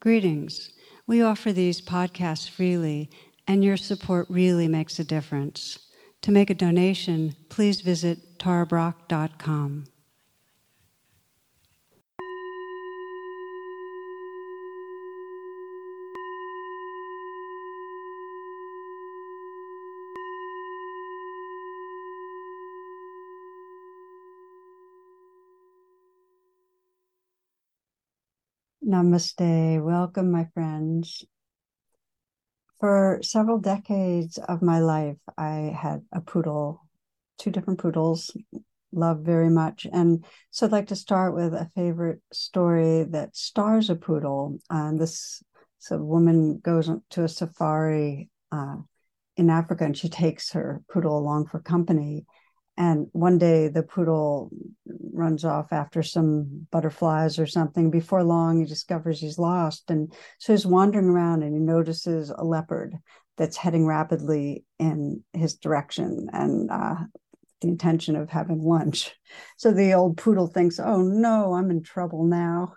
Greetings. We offer these podcasts freely, and your support really makes a difference. To make a donation, please visit tarabrach.com. Namaste. Welcome, my friends. For several decades of my life, I had a poodle, two different poodles, love very much. And so I'd like to start with a favorite story that stars a poodle. And this so woman goes to a safari uh, in Africa and she takes her poodle along for company. And one day the poodle runs off after some butterflies or something. Before long, he discovers he's lost. And so he's wandering around and he notices a leopard that's heading rapidly in his direction and uh, the intention of having lunch. So the old poodle thinks, oh no, I'm in trouble now,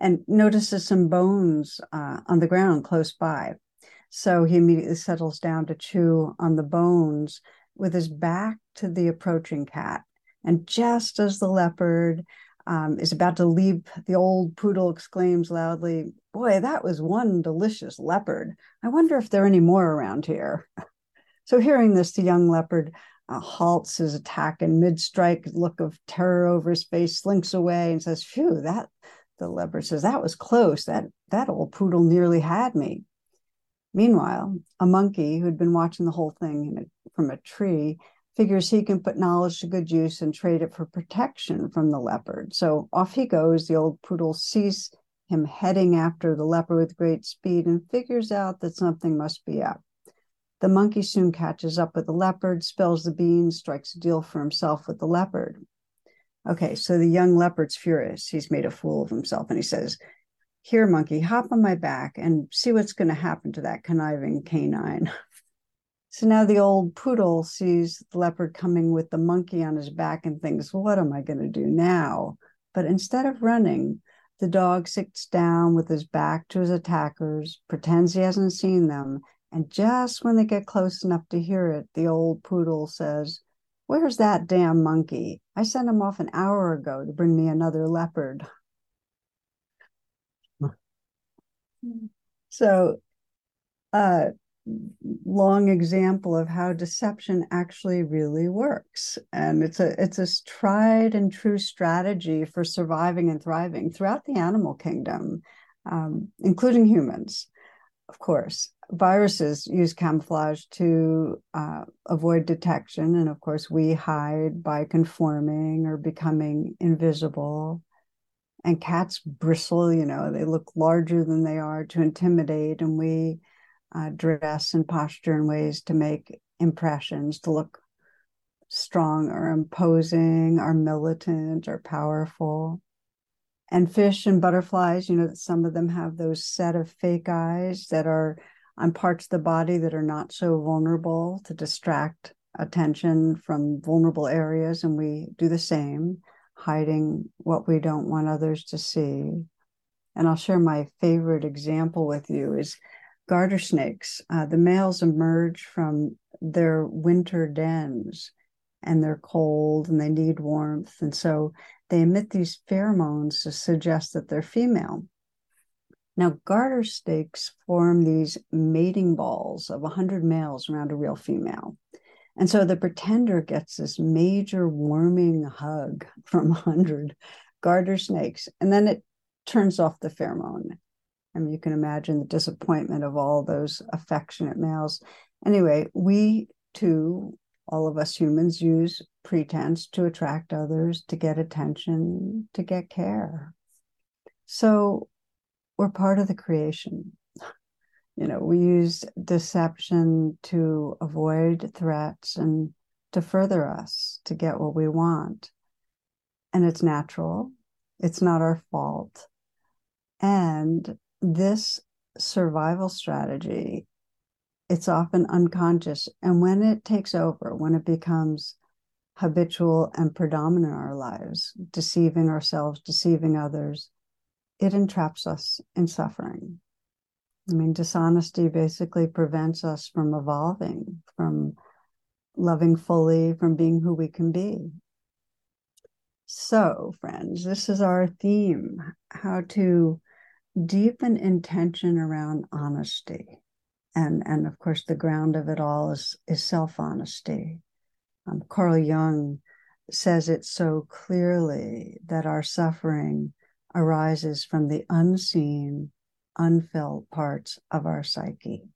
and notices some bones uh, on the ground close by. So he immediately settles down to chew on the bones with his back to the approaching cat. And just as the leopard um, is about to leap, the old poodle exclaims loudly, Boy, that was one delicious leopard. I wonder if there are any more around here. So, hearing this, the young leopard uh, halts his attack and mid strike, look of terror over his face, slinks away and says, Phew, that the leopard says, That was close. That that old poodle nearly had me. Meanwhile, a monkey who'd been watching the whole thing a, from a tree figures he can put knowledge to good use and trade it for protection from the leopard. So off he goes. The old poodle sees him heading after the leopard with great speed and figures out that something must be up. The monkey soon catches up with the leopard, spills the beans, strikes a deal for himself with the leopard. Okay, so the young leopard's furious. He's made a fool of himself and he says, here, monkey, hop on my back and see what's going to happen to that conniving canine. So now the old poodle sees the leopard coming with the monkey on his back and thinks, What am I going to do now? But instead of running, the dog sits down with his back to his attackers, pretends he hasn't seen them, and just when they get close enough to hear it, the old poodle says, Where's that damn monkey? I sent him off an hour ago to bring me another leopard. So, uh, long example of how deception actually really works. And it's a it's a tried and true strategy for surviving and thriving throughout the animal kingdom um, including humans of course. Viruses use camouflage to uh, avoid detection. And of course we hide by conforming or becoming invisible and cats bristle you know they look larger than they are to intimidate and we uh, dress and posture in ways to make impressions to look strong or imposing or militant or powerful. And fish and butterflies you know some of them have those set of fake eyes that are on parts of the body that are not so vulnerable to distract attention from vulnerable areas and we do the same hiding what we don't want others to see. And I'll share my favorite example with you is garter snakes. Uh, the males emerge from their winter dens and they're cold and they need warmth. And so they emit these pheromones to suggest that they're female. Now, garter snakes form these mating balls of 100 males around a real female. And so the pretender gets this major warming hug from 100 garter snakes, and then it turns off the pheromone. I mean, you can imagine the disappointment of all those affectionate males. Anyway, we too, all of us humans, use pretense to attract others, to get attention, to get care. So we're part of the creation you know we use deception to avoid threats and to further us to get what we want. And it's natural. It's not our fault. And this survival strategy it's often unconscious. And when it takes over when it becomes habitual and predominant in our lives deceiving ourselves deceiving others it entraps us in suffering I mean, dishonesty basically prevents us from evolving, from loving fully, from being who we can be. So, friends, this is our theme how to deepen intention around honesty. And, and of course, the ground of it all is, is self honesty. Um, Carl Jung says it so clearly that our suffering arises from the unseen, unfelt parts of our psyche.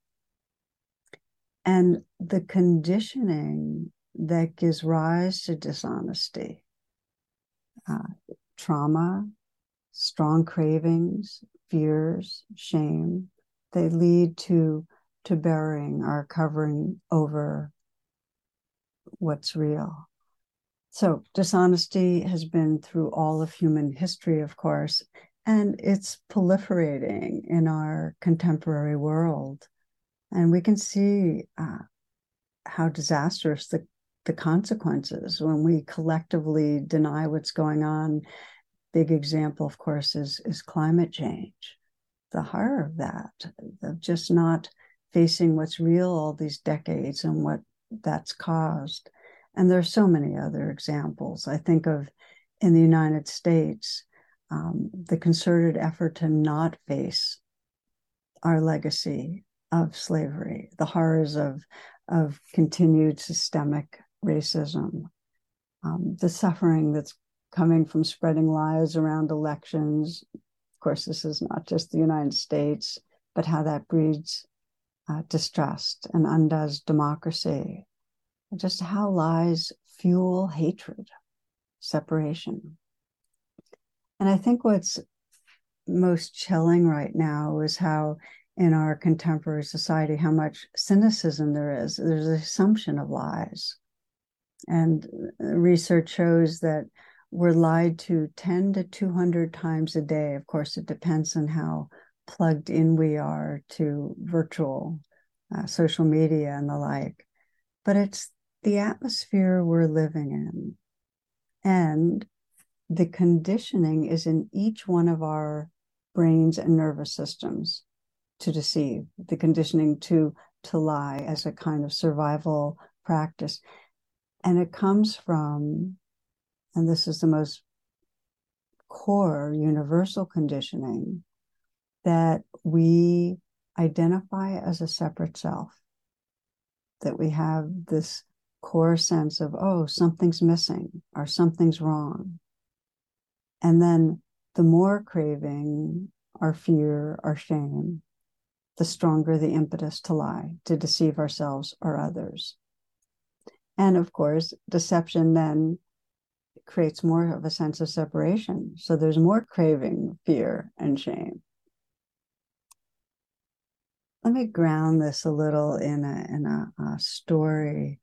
And the conditioning that gives rise to dishonesty, uh, trauma, strong cravings, fears, shame, they lead to to burying or covering over what's real. So, dishonesty has been through all of human history, of course, and it's proliferating in our contemporary world. And we can see uh, how disastrous the, the consequences when we collectively deny what's going on. Big example, of course, is, is climate change. The horror of that, of just not facing what's real all these decades and what that's caused. And there are so many other examples. I think of in the United States, um, the concerted effort to not face our legacy of slavery, the horrors of, of continued systemic racism, um, the suffering that's coming from spreading lies around elections. Of course, this is not just the United States, but how that breeds uh, distrust and undoes democracy just how lies fuel hatred, separation. And I think what's most chilling right now is how in our contemporary society how much cynicism there is. There's an assumption of lies. And research shows that we're lied to 10 to 200 times a day. Of course it depends on how plugged in we are to virtual uh, social media and the like. But it's the atmosphere we're living in. And the conditioning is in each one of our brains and nervous systems to deceive, the conditioning to to lie as a kind of survival practice. And it comes from, and this is the most core universal conditioning, that we identify as a separate self, that we have this core sense of, oh, something's missing or something's wrong. And then the more craving our fear, our shame, the stronger the impetus to lie, to deceive ourselves or others. And of course, deception then creates more of a sense of separation. So there's more craving, fear, and shame. Let me ground this a little in a in a, a story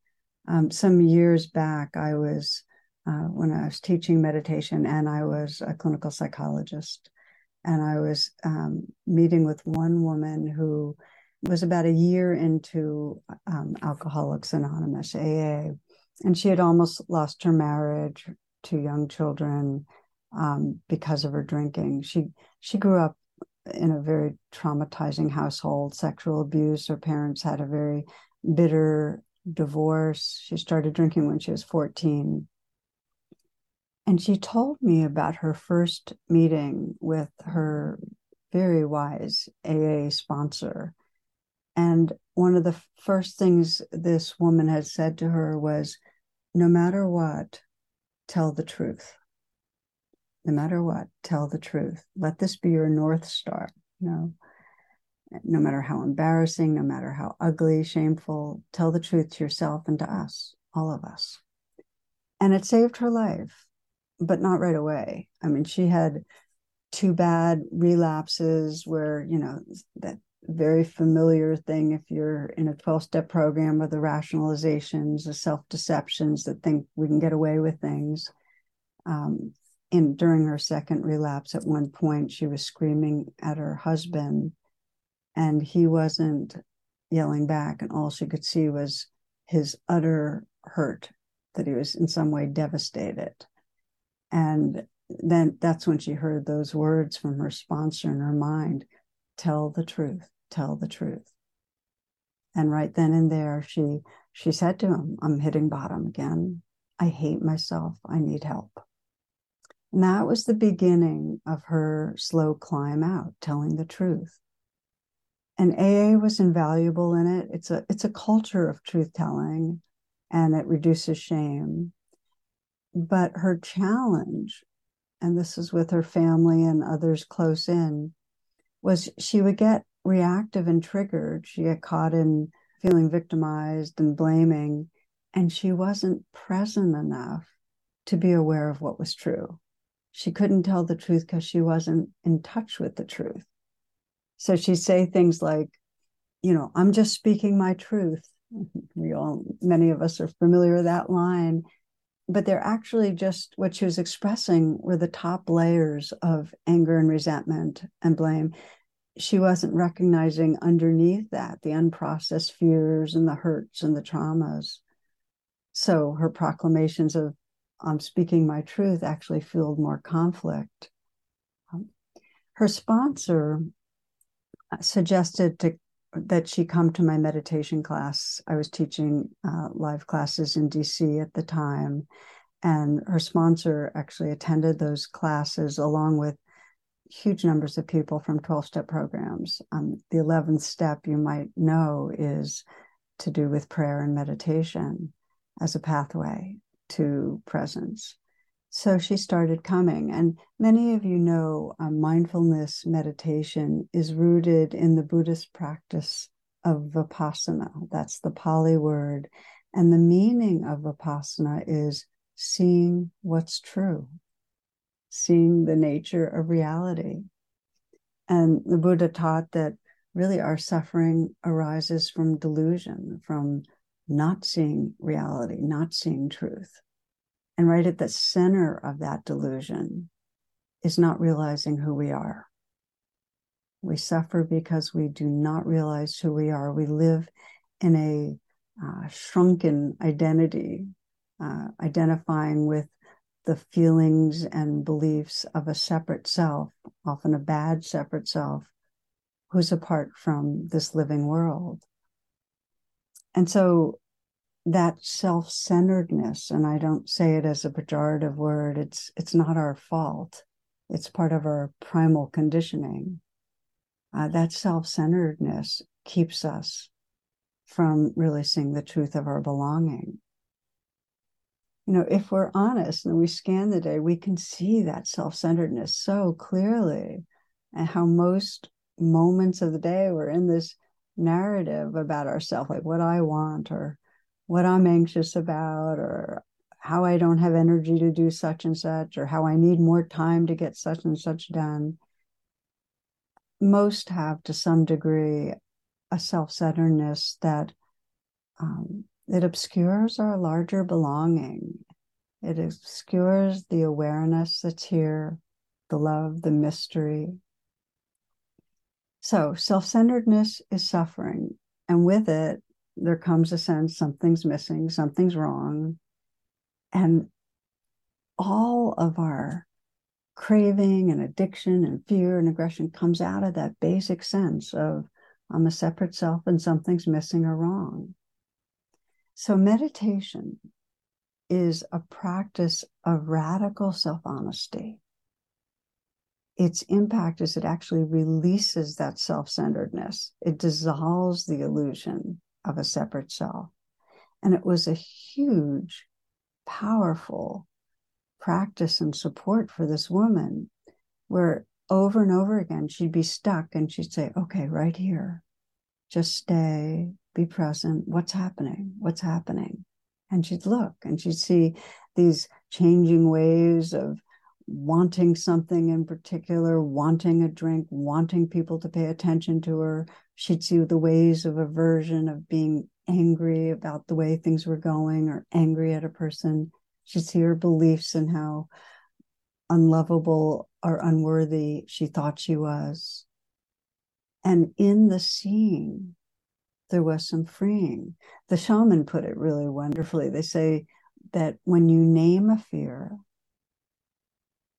um, some years back, I was, uh, when I was teaching meditation, and I was a clinical psychologist, and I was um, meeting with one woman who was about a year into um, Alcoholics Anonymous, AA, and she had almost lost her marriage, two young children, um, because of her drinking. She she grew up in a very traumatizing household, sexual abuse. Her parents had a very bitter divorce. She started drinking when she was 14. And she told me about her first meeting with her very wise AA sponsor. And one of the first things this woman had said to her was no matter what, tell the truth. No matter what, tell the truth. Let this be your North Star. You know, no matter how embarrassing, no matter how ugly, shameful, tell the truth to yourself and to us, all of us. And it saved her life, but not right away. I mean, she had two bad relapses where, you know, that very familiar thing if you're in a 12 step program of the rationalizations, the self deceptions that think we can get away with things. Um, and during her second relapse, at one point, she was screaming at her husband and he wasn't yelling back and all she could see was his utter hurt that he was in some way devastated and then that's when she heard those words from her sponsor in her mind tell the truth tell the truth. And right then and there, she she said to him, I'm hitting bottom again. I hate myself. I need help. And that was the beginning of her slow climb out, telling the truth. And AA was invaluable in it. It's a it's a culture of truth telling and it reduces shame. But her challenge, and this is with her family and others close in, was she would get reactive and triggered. She get caught in feeling victimized and blaming, and she wasn't present enough to be aware of what was true. She couldn't tell the truth because she wasn't in touch with the truth. So she'd say things like, you know, I'm just speaking my truth. We all, many of us are familiar with that line, but they're actually just what she was expressing were the top layers of anger and resentment and blame she wasn't recognizing underneath that the unprocessed fears and the hurts and the traumas. So her proclamations of I'm speaking my truth actually fueled more conflict. Um, her sponsor uh, suggested to, that she come to my meditation class. I was teaching uh, live classes in DC at the time, and her sponsor actually attended those classes along with huge numbers of people from 12 step programs. Um, the 11th step, you might know, is to do with prayer and meditation as a pathway to presence. So she started coming. And many of you know uh, mindfulness meditation is rooted in the Buddhist practice of vipassana. That's the Pali word. And the meaning of vipassana is seeing what's true seeing the nature of reality. And the Buddha taught that really our suffering arises from delusion, from not seeing reality, not seeing truth. And right at the center of that delusion is not realizing who we are. We suffer because we do not realize who we are. We live in a uh, shrunken identity, uh, identifying with the feelings and beliefs of a separate self, often a bad separate self, who's apart from this living world. And so that self-centeredness, and I don't say it as a pejorative word, it's it's not our fault. It's part of our primal conditioning. Uh, that self-centeredness keeps us from really seeing the truth of our belonging you know, if we're honest and we scan the day, we can see that self centeredness so clearly and how most moments of the day we're in this narrative about ourselves, like what I want or what I'm anxious about or how I don't have energy to do such and such or how I need more time to get such and such done. Most have to some degree a self centeredness that um, it obscures our larger belonging. It obscures the awareness that's here, the love, the mystery. So, self centeredness is suffering. And with it, there comes a sense something's missing, something's wrong. And all of our craving and addiction and fear and aggression comes out of that basic sense of I'm a separate self and something's missing or wrong. So, meditation is a practice of radical self honesty. Its impact is it actually releases that self centeredness, it dissolves the illusion of a separate self. And it was a huge, powerful practice and support for this woman where over and over again she'd be stuck and she'd say, okay, right here, just stay, be present. What's happening? What's happening? And she'd look and she'd see these changing waves of wanting something in particular, wanting a drink, wanting people to pay attention to her. She'd see the ways of aversion, of being angry about the way things were going or angry at a person. She'd see her beliefs and how unlovable or unworthy she thought she was. And in the seeing, there was some freeing. The shaman put it really wonderfully. They say that when you name a fear,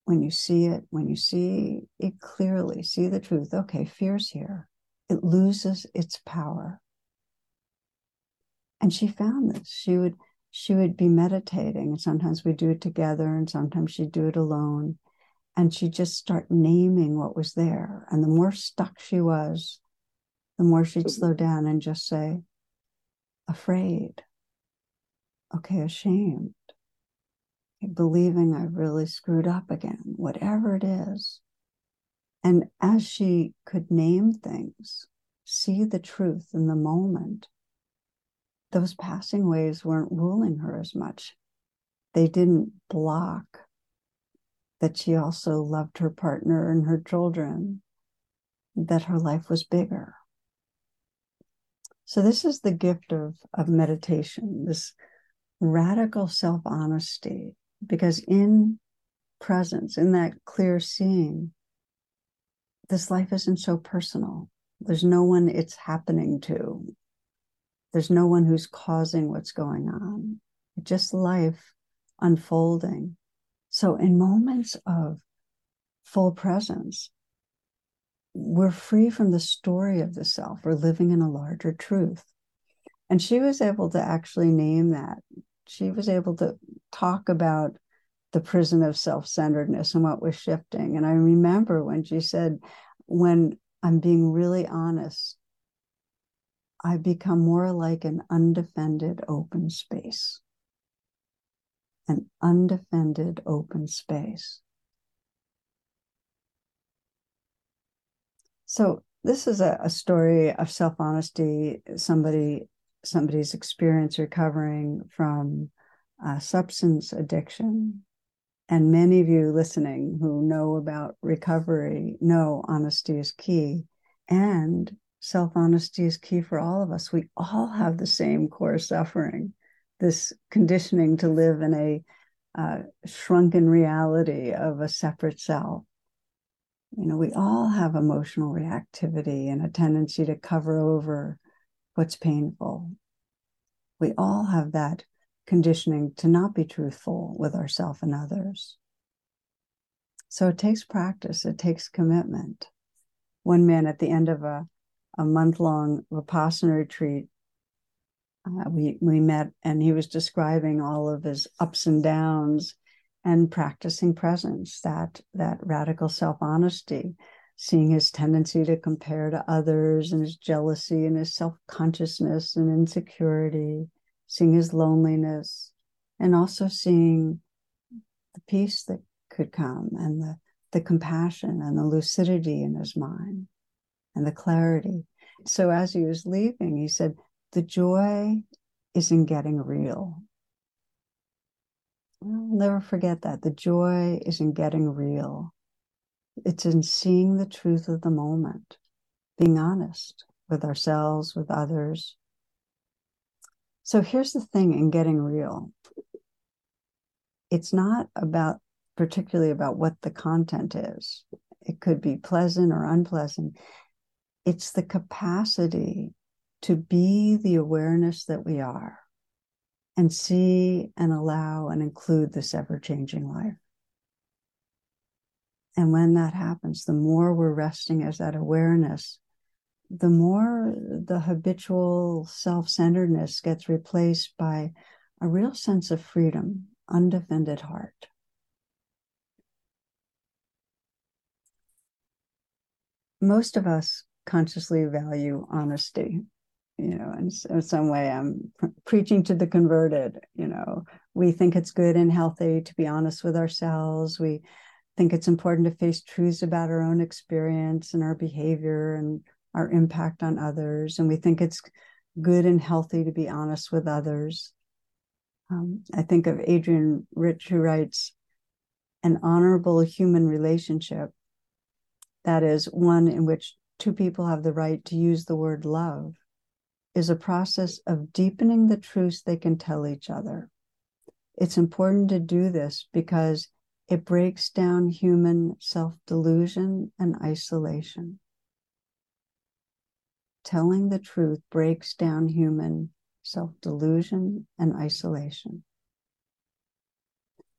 when you see it, when you see it clearly, see the truth, okay, fear's here. It loses its power. And she found this. She would she would be meditating, and sometimes we do it together, and sometimes she'd do it alone. And she'd just start naming what was there. And the more stuck she was, the more she'd slow down and just say, afraid. Okay, ashamed. believing I've really screwed up again, whatever it is. And as she could name things, see the truth in the moment, those passing waves weren't ruling her as much. They didn't block that she also loved her partner and her children, that her life was bigger. So, this is the gift of, of meditation, this radical self honesty, because in presence, in that clear seeing, this life isn't so personal. There's no one it's happening to. There's no one who's causing what's going on. It's just life unfolding. So, in moments of full presence, we're free from the story of the self. We're living in a larger truth. And she was able to actually name that. She was able to talk about the prison of self centeredness and what was shifting. And I remember when she said, when I'm being really honest, I become more like an undefended open space. An undefended open space. So this is a, a story of self-honesty, somebody somebody's experience recovering from uh, substance addiction. And many of you listening who know about recovery know honesty is key. And self honesty is key for all of us. We all have the same core suffering, this conditioning to live in a uh, shrunken reality of a separate self. You know, we all have emotional reactivity and a tendency to cover over what's painful. We all have that conditioning to not be truthful with ourselves and others. So it takes practice, it takes commitment. One man at the end of a, a month long Vipassana retreat, uh, we, we met and he was describing all of his ups and downs and practicing presence, that, that radical self honesty, seeing his tendency to compare to others and his jealousy and his self consciousness and insecurity seeing his loneliness, and also seeing the peace that could come and the, the compassion and the lucidity in his mind and the clarity. So as he was leaving, he said, The joy is in getting real. I'll never forget that. The joy is in getting real. It's in seeing the truth of the moment, being honest with ourselves, with others, so here's the thing in getting real it's not about particularly about what the content is, it could be pleasant or unpleasant. It's the capacity to be the awareness that we are and see and allow and include this ever changing life. And when that happens, the more we're resting as that awareness, the more the habitual self centeredness gets replaced by a real sense of freedom, undefended heart. Most of us consciously value honesty. You know, in, in some way, I'm preaching to the converted. You know, we think it's good and healthy to be honest with ourselves. We think it's important to face truths about our own experience and our behavior and our impact on others, and we think it's good and healthy to be honest with others. Um, I think of Adrienne Rich, who writes, an honorable human relationship, that is, one in which two people have the right to use the word love, is a process of deepening the truths they can tell each other. It's important to do this because it breaks down human self delusion and isolation telling the truth breaks down human self delusion and isolation.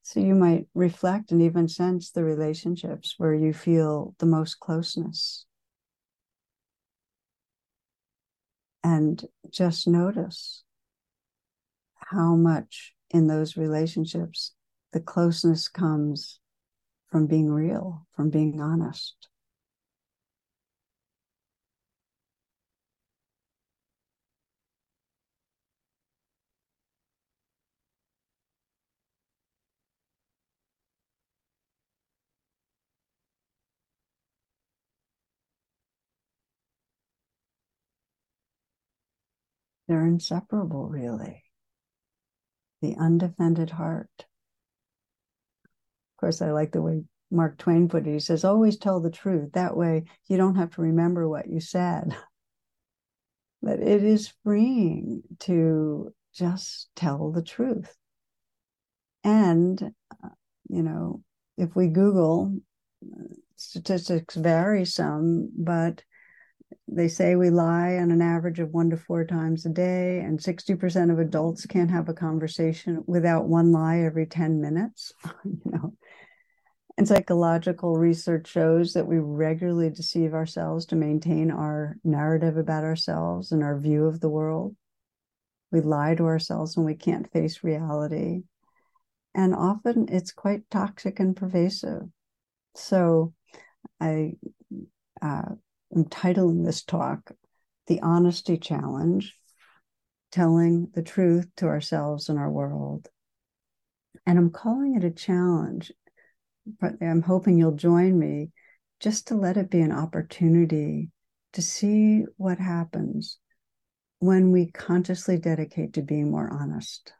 So you might reflect and even sense the relationships where you feel the most closeness. and just notice how much in those relationships the closeness comes from being real, from being honest. They're inseparable, really. The undefended heart. Of course, I like the way Mark Twain put it. He says, always tell the truth. That way you don't have to remember what you said. But it is freeing to just tell the truth. And, uh, you know, if we Google, statistics vary some, but they say we lie on an average of one to four times a day, and 60% of adults can't have a conversation without one lie every 10 minutes. you know, and psychological research shows that we regularly deceive ourselves to maintain our narrative about ourselves and our view of the world. We lie to ourselves when we can't face reality. And often it's quite toxic and pervasive. So I uh, I'm titling this talk The Honesty Challenge Telling the Truth to Ourselves and Our World. And I'm calling it a challenge, but I'm hoping you'll join me just to let it be an opportunity to see what happens when we consciously dedicate to being more honest.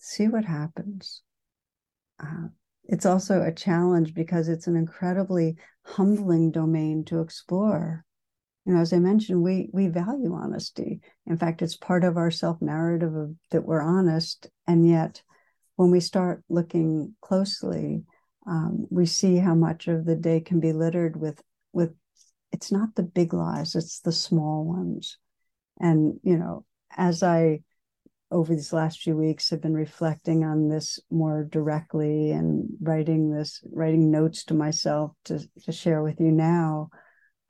See what happens. Uh, it's also a challenge because it's an incredibly humbling domain to explore. You know, as I mentioned, we we value honesty. In fact, it's part of our self narrative that we're honest, and yet when we start looking closely, um, we see how much of the day can be littered with with. It's not the big lies; it's the small ones. And you know, as I over these last few weeks have been reflecting on this more directly and writing this writing notes to myself to, to share with you now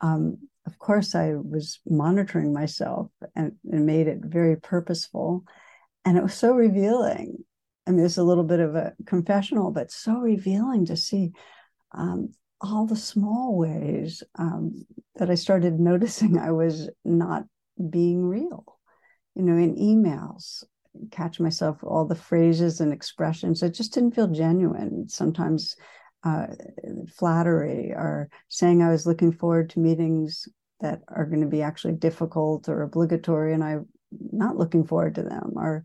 um, of course i was monitoring myself and, and made it very purposeful and it was so revealing I mean, it's a little bit of a confessional, but so revealing to see um, all the small ways um, that I started noticing I was not being real. You know, in emails, catch myself all the phrases and expressions that just didn't feel genuine. Sometimes uh, flattery or saying I was looking forward to meetings that are going to be actually difficult or obligatory, and I'm not looking forward to them. Or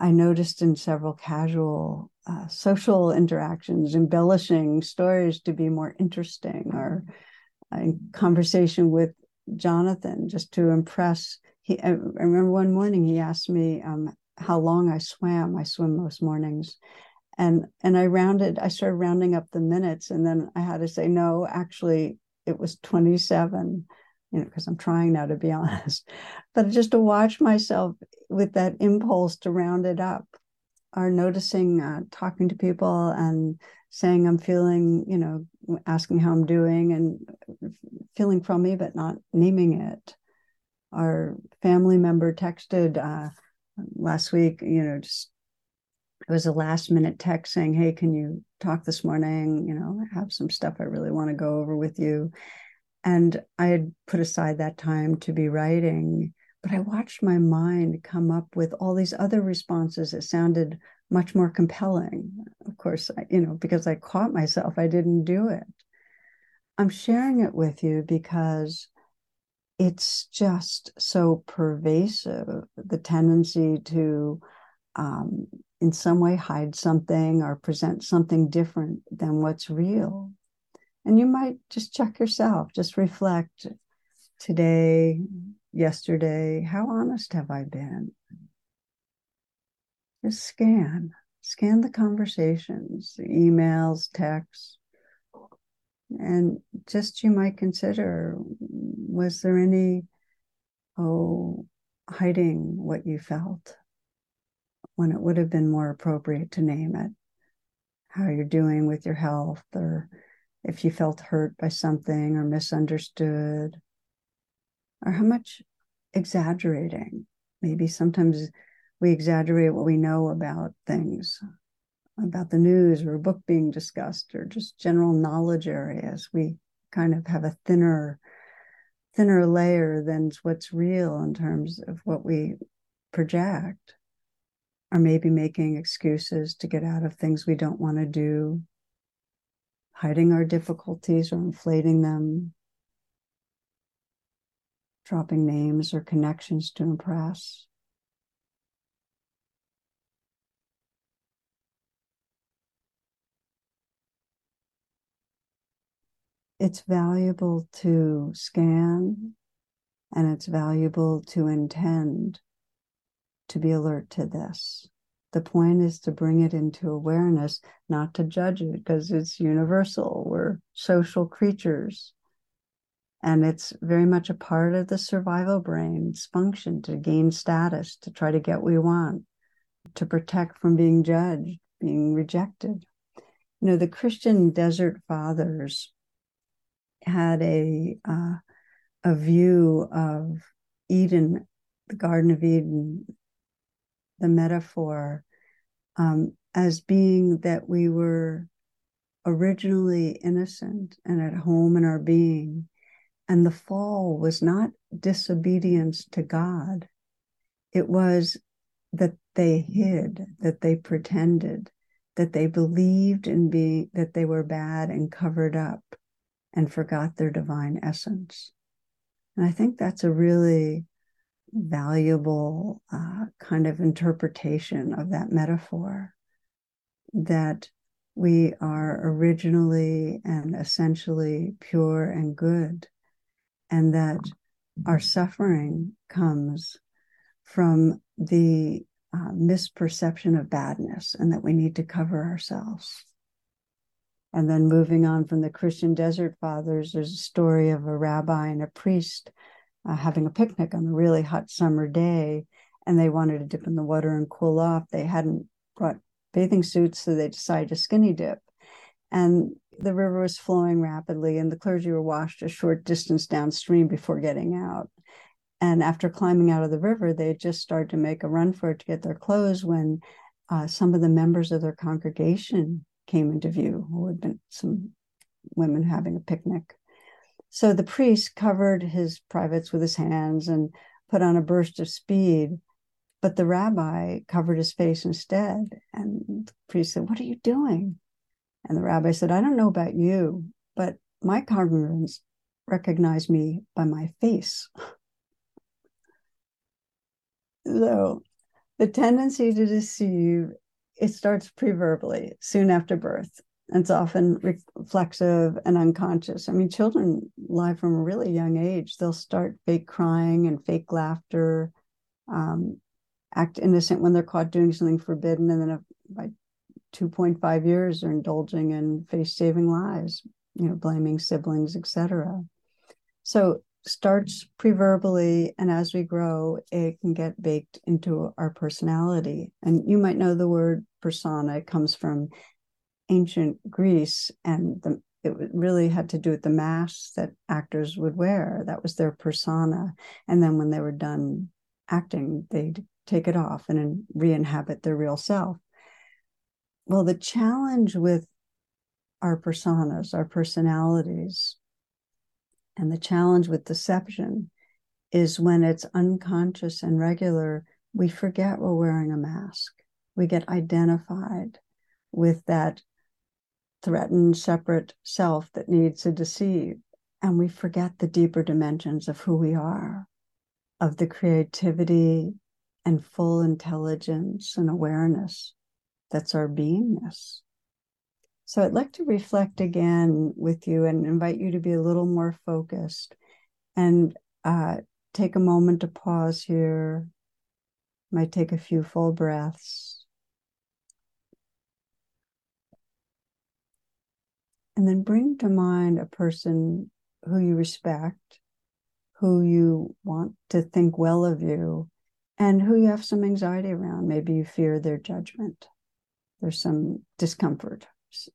I noticed in several casual uh, social interactions, embellishing stories to be more interesting, or in conversation with Jonathan just to impress he I remember one morning he asked me um, how long I swam. I swim most mornings. And and I rounded, I started rounding up the minutes, and then I had to say, no, actually, it was 27, you know, because I'm trying now to be honest. But just to watch myself with that impulse to round it up, or noticing, uh, talking to people and saying I'm feeling, you know, asking how I'm doing and feeling from me, but not naming it our family member texted uh, last week, you know, just it was a last minute text saying, Hey, can you talk this morning? You know, I have some stuff I really want to go over with you. And I had put aside that time to be writing, but I watched my mind come up with all these other responses that sounded much more compelling. Of course, you know, because I caught myself, I didn't do it. I'm sharing it with you because it's just so pervasive the tendency to um, in some way hide something or present something different than what's real. And you might just check yourself just reflect today yesterday how honest have i been? Just scan scan the conversations emails texts and just you might consider was there any oh hiding what you felt when it would have been more appropriate to name it? How you're doing with your health or if you felt hurt by something or misunderstood? Or how much exaggerating. Maybe sometimes we exaggerate what we know about things, about the news or a book being discussed, or just general knowledge areas. We kind of have a thinner, thinner layer than what's real in terms of what we project. Or maybe making excuses to get out of things we don't want to do, hiding our difficulties or inflating them, dropping names or connections to impress. It's valuable to scan and it's valuable to intend to be alert to this. The point is to bring it into awareness, not to judge it because it's universal. We're social creatures. And it's very much a part of the survival brain's function to gain status, to try to get what we want, to protect from being judged, being rejected. You know, the Christian desert fathers had a uh, a view of Eden, the Garden of Eden, the metaphor, um, as being that we were originally innocent and at home in our being, and the fall was not disobedience to God, it was that they hid, that they pretended, that they believed in being, that they were bad and covered up and forgot their divine essence. And I think that's a really valuable uh, kind of interpretation of that metaphor that we are originally and essentially pure and good and that our suffering comes from the uh, misperception of badness and that we need to cover ourselves. And then moving on from the Christian desert fathers, there's a story of a rabbi and a priest uh, having a picnic on a really hot summer day, and they wanted to dip in the water and cool off. They hadn't brought bathing suits, so they decided to skinny dip. And the river was flowing rapidly, and the clergy were washed a short distance downstream before getting out. And after climbing out of the river, they just started to make a run for it to get their clothes when uh, some of the members of their congregation came into view, who had been some women having a picnic. So the priest covered his privates with his hands and put on a burst of speed, but the rabbi covered his face instead. And the priest said, What are you doing? And the rabbi said, I don't know about you, but my congregants recognize me by my face. so the tendency to deceive, it starts preverbally soon after birth. And It's often reflexive and unconscious. I mean, children lie from a really young age. They'll start fake crying and fake laughter, um, act innocent when they're caught doing something forbidden, and then by 2.5 years they're indulging in face saving lies, you know, blaming siblings, etc. So starts preverbally, and as we grow, it can get baked into our personality. And you might know the word persona, it comes from ancient Greece, and the, it really had to do with the masks that actors would wear. That was their persona. And then when they were done acting, they'd take it off and re inhabit their real self. Well, the challenge with our personas, our personalities, and the challenge with deception is when it's unconscious and regular, we forget we're wearing a mask. We get identified with that threatened, separate self that needs to deceive. And we forget the deeper dimensions of who we are, of the creativity and full intelligence and awareness that's our beingness. So I'd like to reflect again with you and invite you to be a little more focused and uh, take a moment to pause here. Might take a few full breaths. And then bring to mind a person who you respect, who you want to think well of you, and who you have some anxiety around. Maybe you fear their judgment there's some discomfort,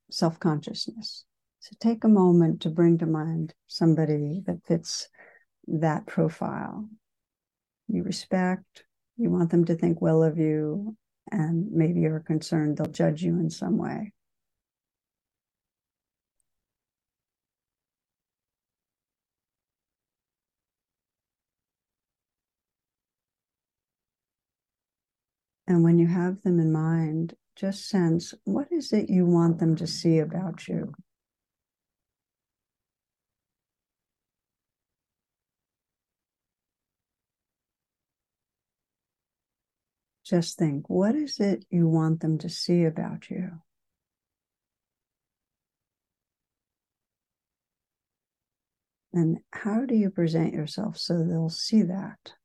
self consciousness. So take a moment to bring to mind somebody that fits that profile. You respect, you want them to think well of you, and maybe you're concerned they'll judge you in some way. And when you have them in mind, just sense what is it you want them to see about you? Just think what is it you want them to see about you? And how do you present yourself so they'll see that?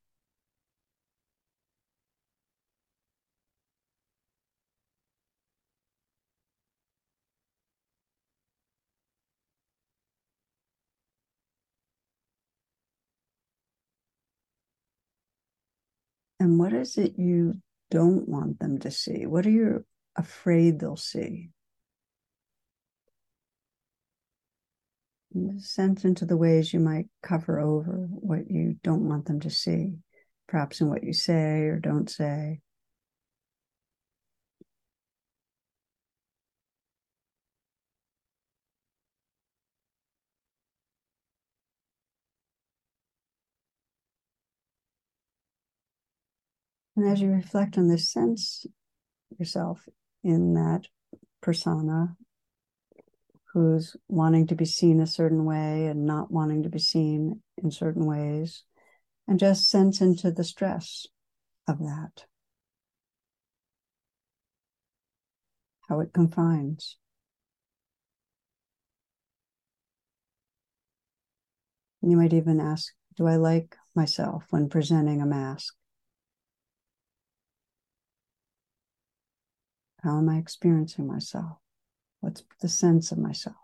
And what is it you don't want them to see? What are you afraid they'll see? sense into the ways you might cover over what you don't want them to see, perhaps in what you say or don't say. And as you reflect on this sense yourself in that persona who's wanting to be seen a certain way and not wanting to be seen in certain ways, and just sense into the stress of that, how it confines. You might even ask, Do I like myself when presenting a mask? How am I experiencing myself? What's the sense of myself?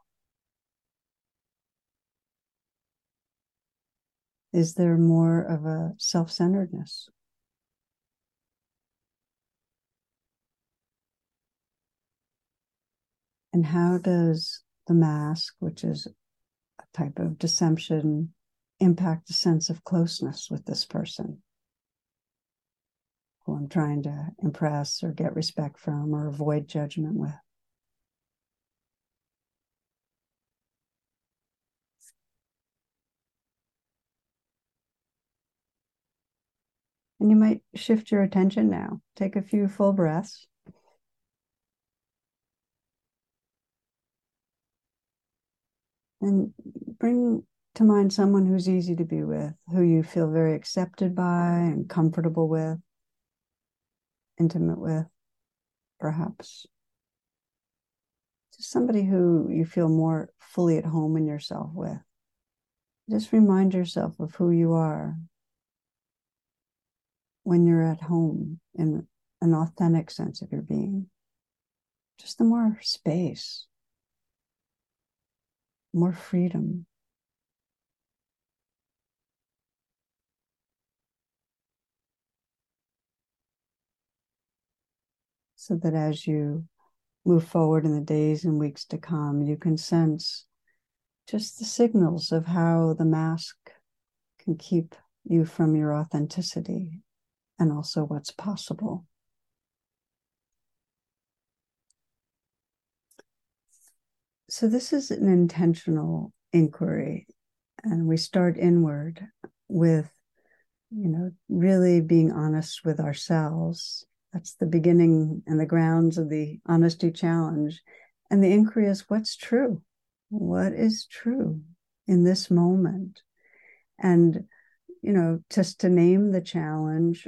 Is there more of a self centeredness? And how does the mask, which is a type of deception, impact the sense of closeness with this person? Who I'm trying to impress or get respect from or avoid judgment with. And you might shift your attention now. Take a few full breaths. And bring to mind someone who's easy to be with, who you feel very accepted by and comfortable with intimate with, perhaps. Just somebody who you feel more fully at home in yourself with. Just remind yourself of who you are when you're at home in an authentic sense of your being. Just the more space, more freedom, so that as you move forward in the days and weeks to come, you can sense just the signals of how the mask can keep you from your authenticity and also what's possible. So, this is an intentional inquiry, and we start inward with, you know, really being honest with ourselves that's the beginning and the grounds of the honesty challenge. And the inquiry is what's true? What is true in this moment? And, you know, just to name the challenge,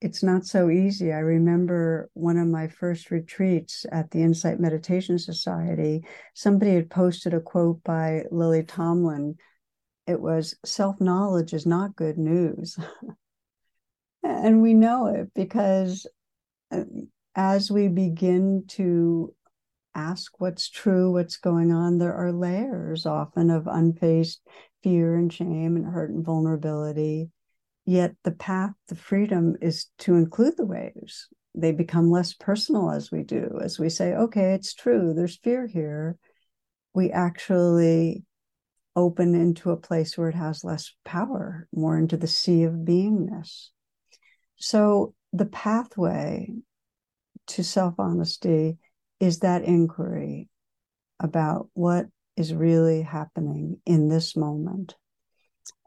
it's not so easy. I remember one of my first retreats at the Insight Meditation Society, somebody had posted a quote by Lily Tomlin. It was self knowledge is not good news. and we know it because as we begin to ask what's true, what's going on, there are layers often of unfaced fear and shame and hurt and vulnerability. Yet the path to freedom is to include the waves. They become less personal as we do, as we say, okay, it's true, there's fear here. We actually open into a place where it has less power, more into the sea of beingness. So the pathway to self honesty is that inquiry about what is really happening in this moment.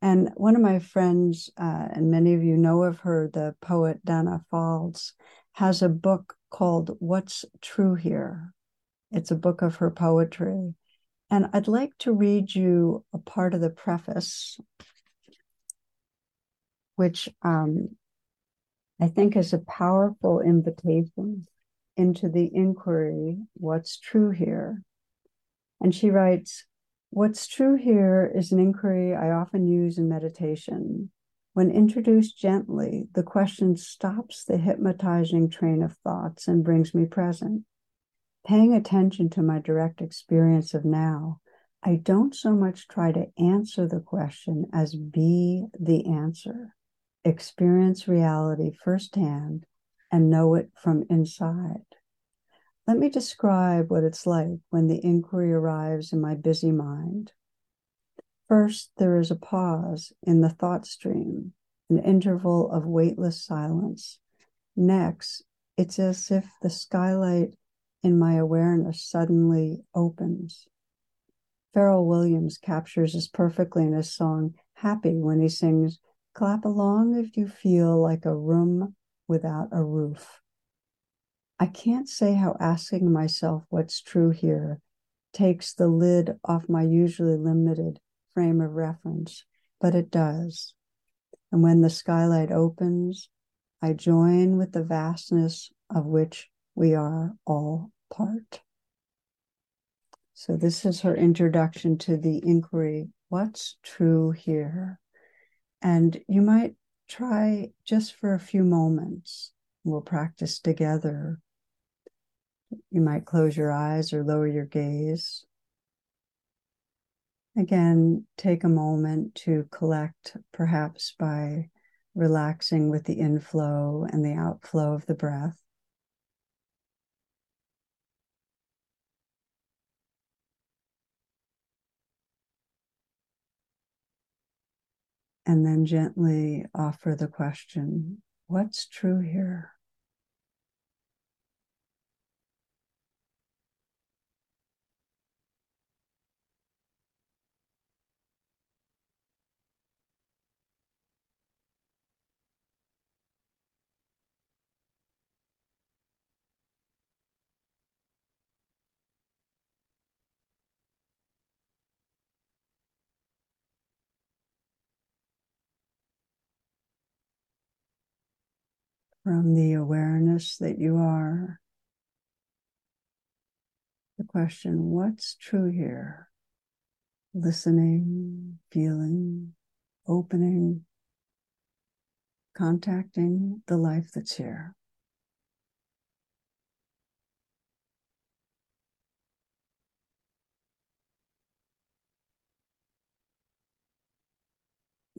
And one of my friends, uh, and many of you know of her, the poet Danna Faulds, has a book called What's True Here. It's a book of her poetry. And I'd like to read you a part of the preface, which um, I think is a powerful invitation into the inquiry what's true here. And she writes, What's true here is an inquiry I often use in meditation. When introduced gently, the question stops the hypnotizing train of thoughts and brings me present. Paying attention to my direct experience of now, I don't so much try to answer the question as be the answer, experience reality firsthand, and know it from inside. Let me describe what it's like when the inquiry arrives in my busy mind. First, there is a pause in the thought stream, an interval of weightless silence. Next, it's as if the skylight in my awareness suddenly opens. Pharrell Williams captures this perfectly in his song Happy when he sings, Clap along if you feel like a room without a roof. I can't say how asking myself what's true here takes the lid off my usually limited frame of reference, but it does. And when the skylight opens, I join with the vastness of which we are all part. So, this is her introduction to the inquiry what's true here? And you might try just for a few moments. We'll practice together you might close your eyes or lower your gaze. Again, take a moment to collect, perhaps by relaxing with the inflow and the outflow of the breath. And then gently offer the question what's true here? From the awareness that you are. The question, what's true here? Listening, feeling, opening, contacting the life that's here.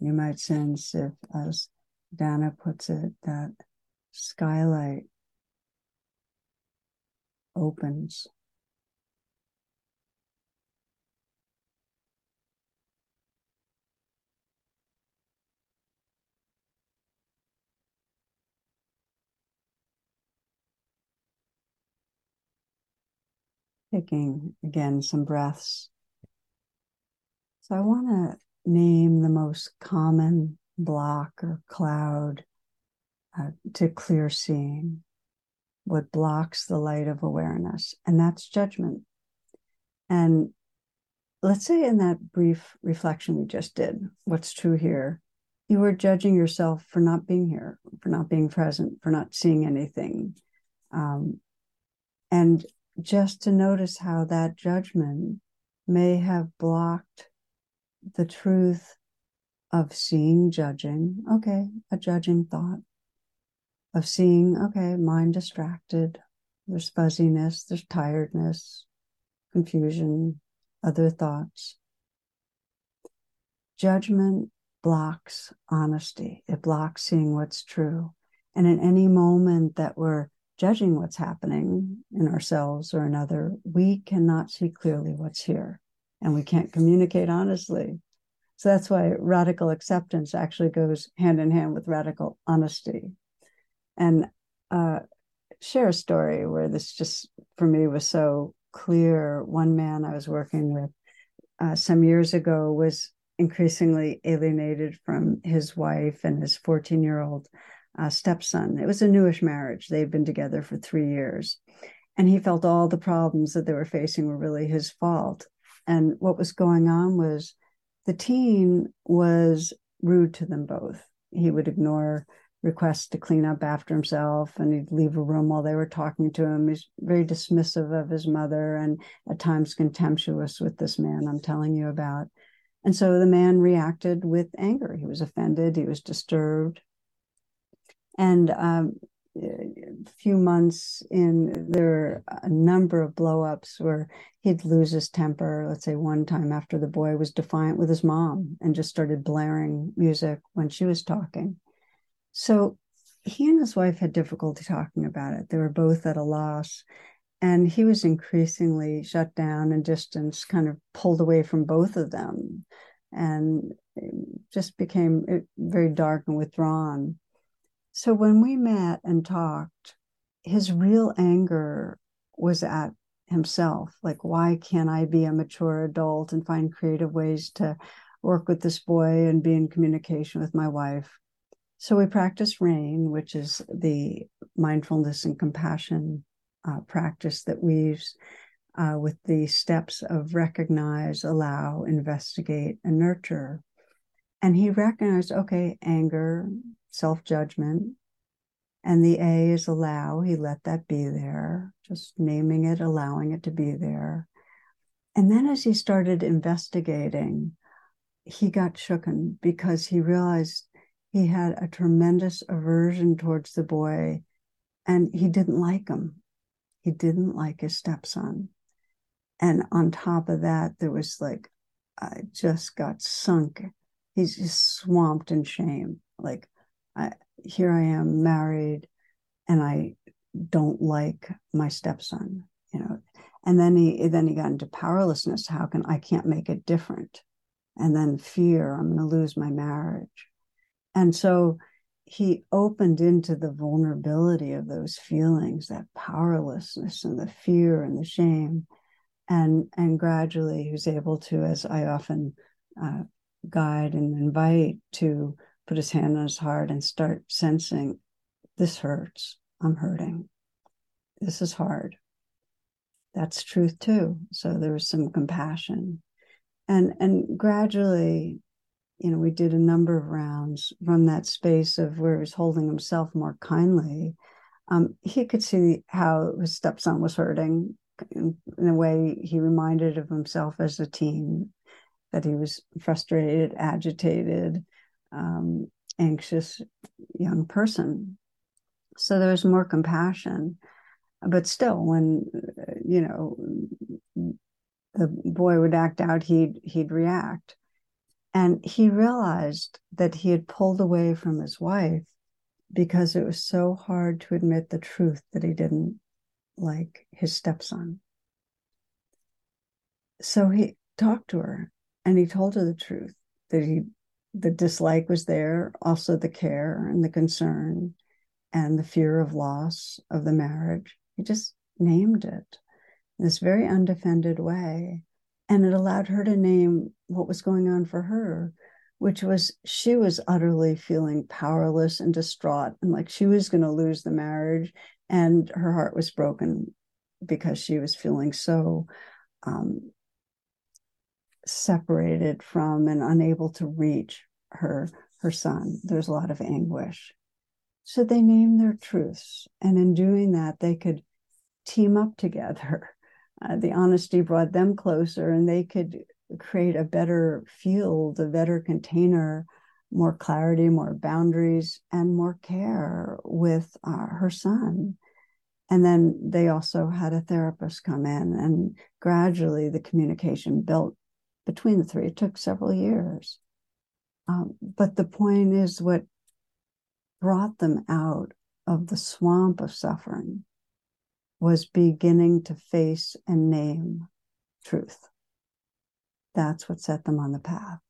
You might sense if, as Danna puts it, that skylight opens. Taking again some breaths. So I want to name the most common block or cloud uh, to clear seeing, what blocks the light of awareness, and that's judgment. And let's say in that brief reflection we just did, what's true here, you were judging yourself for not being here, for not being present, for not seeing anything. Um, and just to notice how that judgment may have blocked the truth of seeing judging. Okay, a judging thought of seeing, okay, mind distracted, there's fuzziness, there's tiredness, confusion, other thoughts. Judgment blocks honesty, it blocks seeing what's true. And in any moment that we're judging what's happening in ourselves or another, we cannot see clearly what's here. and we can't communicate honestly. So that's why radical acceptance actually goes hand in hand with radical honesty. And uh, share a story where this just for me was so clear. One man I was working with uh, some years ago was increasingly alienated from his wife and his 14 year old uh, stepson. It was a newish marriage. They'd been together for three years. And he felt all the problems that they were facing were really his fault. And what was going on was the teen was rude to them both. He would ignore requests to clean up after himself and he'd leave a room while they were talking to him. He's very dismissive of his mother and at times contemptuous with this man I'm telling you about. And so the man reacted with anger. He was offended, he was disturbed. And um, a few months in, there were a number of blowups where he'd lose his temper. Let's say one time after the boy was defiant with his mom and just started blaring music when she was talking. So he and his wife had difficulty talking about it. They were both at a loss. And he was increasingly shut down and distanced, kind of pulled away from both of them, and just became eh, very dark and withdrawn. So when we met and talked, his real anger was at himself. Like, why can't I be a mature adult and find creative ways to work with this boy and be in communication with my wife? So we practice RAIN, which is the mindfulness and compassion uh, practice that weaves uh, with the steps of recognize, allow, investigate, and nurture. And he recognized, okay, anger, self judgment. And the A is allow. He let that be there, just naming it, allowing it to be there. And then as he started investigating, he got shooken because he realized he had a tremendous aversion towards the boy and he didn't like him. He didn't like his stepson. And on top of that, there was like, I just got sunk. He's just swamped in shame. Like, I, here I am married and I don't like my stepson, you know. And then he then he got into powerlessness. How can I can't make it different? And then fear, I'm gonna lose my marriage. And so he opened into the vulnerability of those feelings, that powerlessness and the fear and the shame. And, and gradually he was able to, as I often uh, guide and invite, to put his hand on his heart and start sensing this hurts. I'm hurting. This is hard. That's truth too. So there was some compassion. And and gradually you know, we did a number of rounds from that space of where he was holding himself more kindly. Um, he could see how his stepson was hurting in, in a way he reminded of himself as a teen, that he was frustrated, agitated, um, anxious young person. So there was more compassion. But still, when, you know, the boy would act out, he'd he'd react. And he realized that he had pulled away from his wife because it was so hard to admit the truth that he didn't like his stepson. So he talked to her and he told her the truth that he the dislike was there, also the care and the concern and the fear of loss of the marriage. He just named it in this very undefended way. And it allowed her to name what was going on for her, which was she was utterly feeling powerless and distraught and like she was going to lose the marriage. And her heart was broken because she was feeling so um, separated from and unable to reach her her son. There's a lot of anguish. So they named their truths. And in doing that, they could team up together uh, the honesty brought them closer and they could create a better field, a better container, more clarity, more boundaries, and more care with uh, her son. And then they also had a therapist come in, and gradually the communication built between the three. It took several years. Um, but the point is what brought them out of the swamp of suffering was beginning to face and name truth. That's what set them on the path.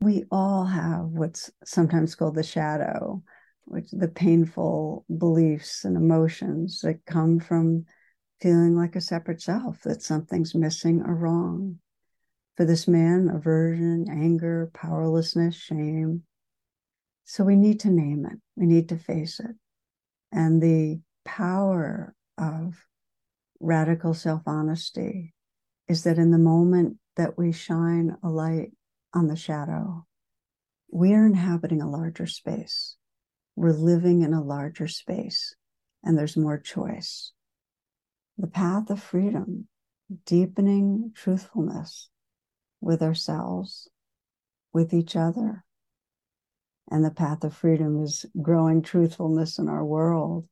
We all have what's sometimes called the shadow, which the painful beliefs and emotions that come from feeling like a separate self, that something's missing or wrong. For this man, aversion, anger, powerlessness, shame. So we need to name it, we need to face it. And the power of radical self honesty is that in the moment that we shine a light on the shadow, we are inhabiting a larger space. We're living in a larger space, and there's more choice. The path of freedom, deepening truthfulness with ourselves, with each other. And the path of freedom is growing truthfulness in our world.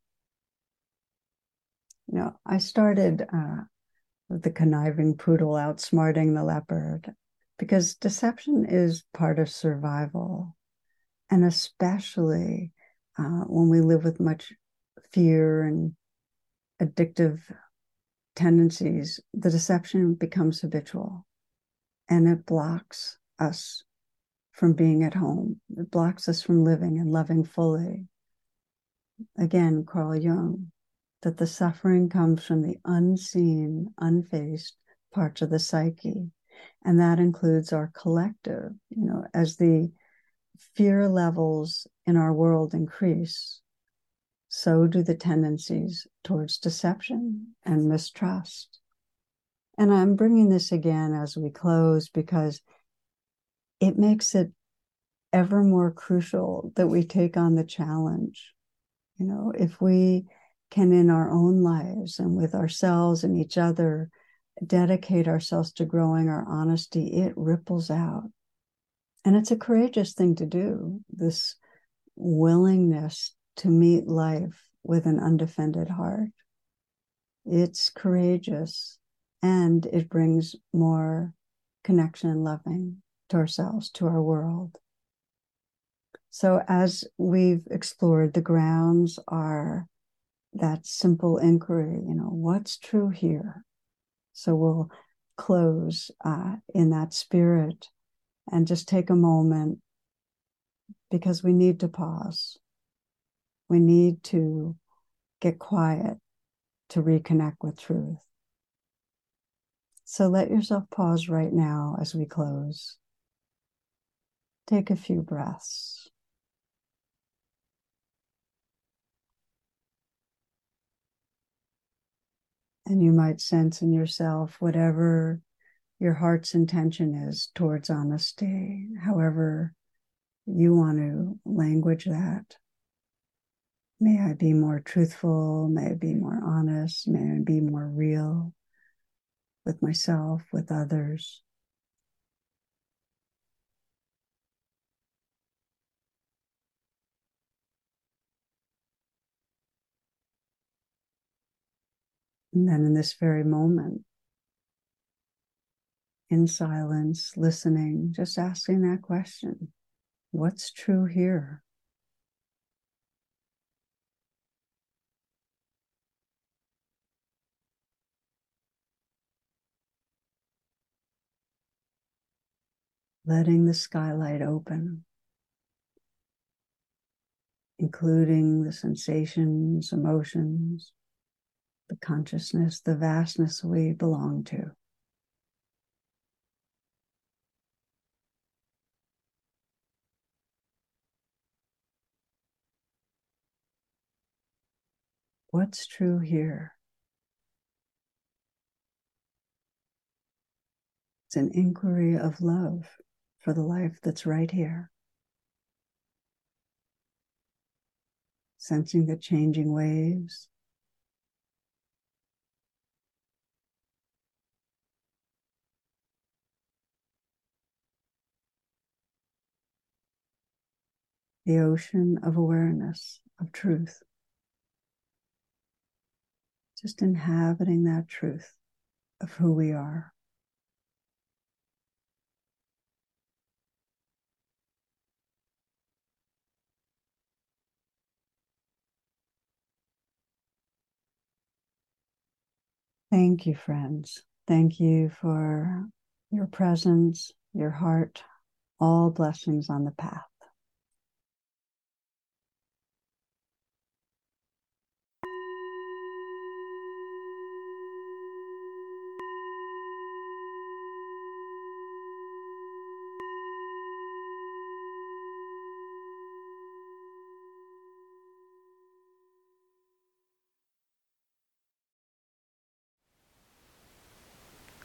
You know, I started uh, the conniving poodle outsmarting the leopard because deception is part of survival. And especially uh, when we live with much fear and addictive tendencies, the deception becomes habitual and it blocks us from being at home. It blocks us from living and loving fully. Again, Carl Jung that the suffering comes from the unseen, unfaced parts of the psyche. And that includes our collective, you know, as the fear levels in our world increase, so do the tendencies towards deception and mistrust. And I'm bringing this again as we close because it makes it ever more crucial that we take on the challenge. You know, if we can in our own lives and with ourselves and each other dedicate ourselves to growing our honesty, it ripples out. And it's a courageous thing to do, this willingness to meet life with an undefended heart. It's courageous and it brings more connection and loving to ourselves, to our world. So, as we've explored, the grounds are that simple inquiry, you know, what's true here? So we'll close uh, in that spirit and just take a moment because we need to pause. We need to get quiet to reconnect with truth. So let yourself pause right now as we close. Take a few breaths. And you might sense in yourself whatever your heart's intention is towards honesty, however you want to language that. May I be more truthful. May I be more honest. May I be more real with myself, with others. And then in this very moment, in silence, listening, just asking that question What's true here? Letting the skylight open, including the sensations, emotions, the consciousness, the vastness we belong to. What's true here? It's an inquiry of love for the life that's right here. Sensing the changing waves, the ocean of awareness, of truth. Just inhabiting that truth of who we are. Thank you, friends. Thank you for your presence, your heart, all blessings on the path.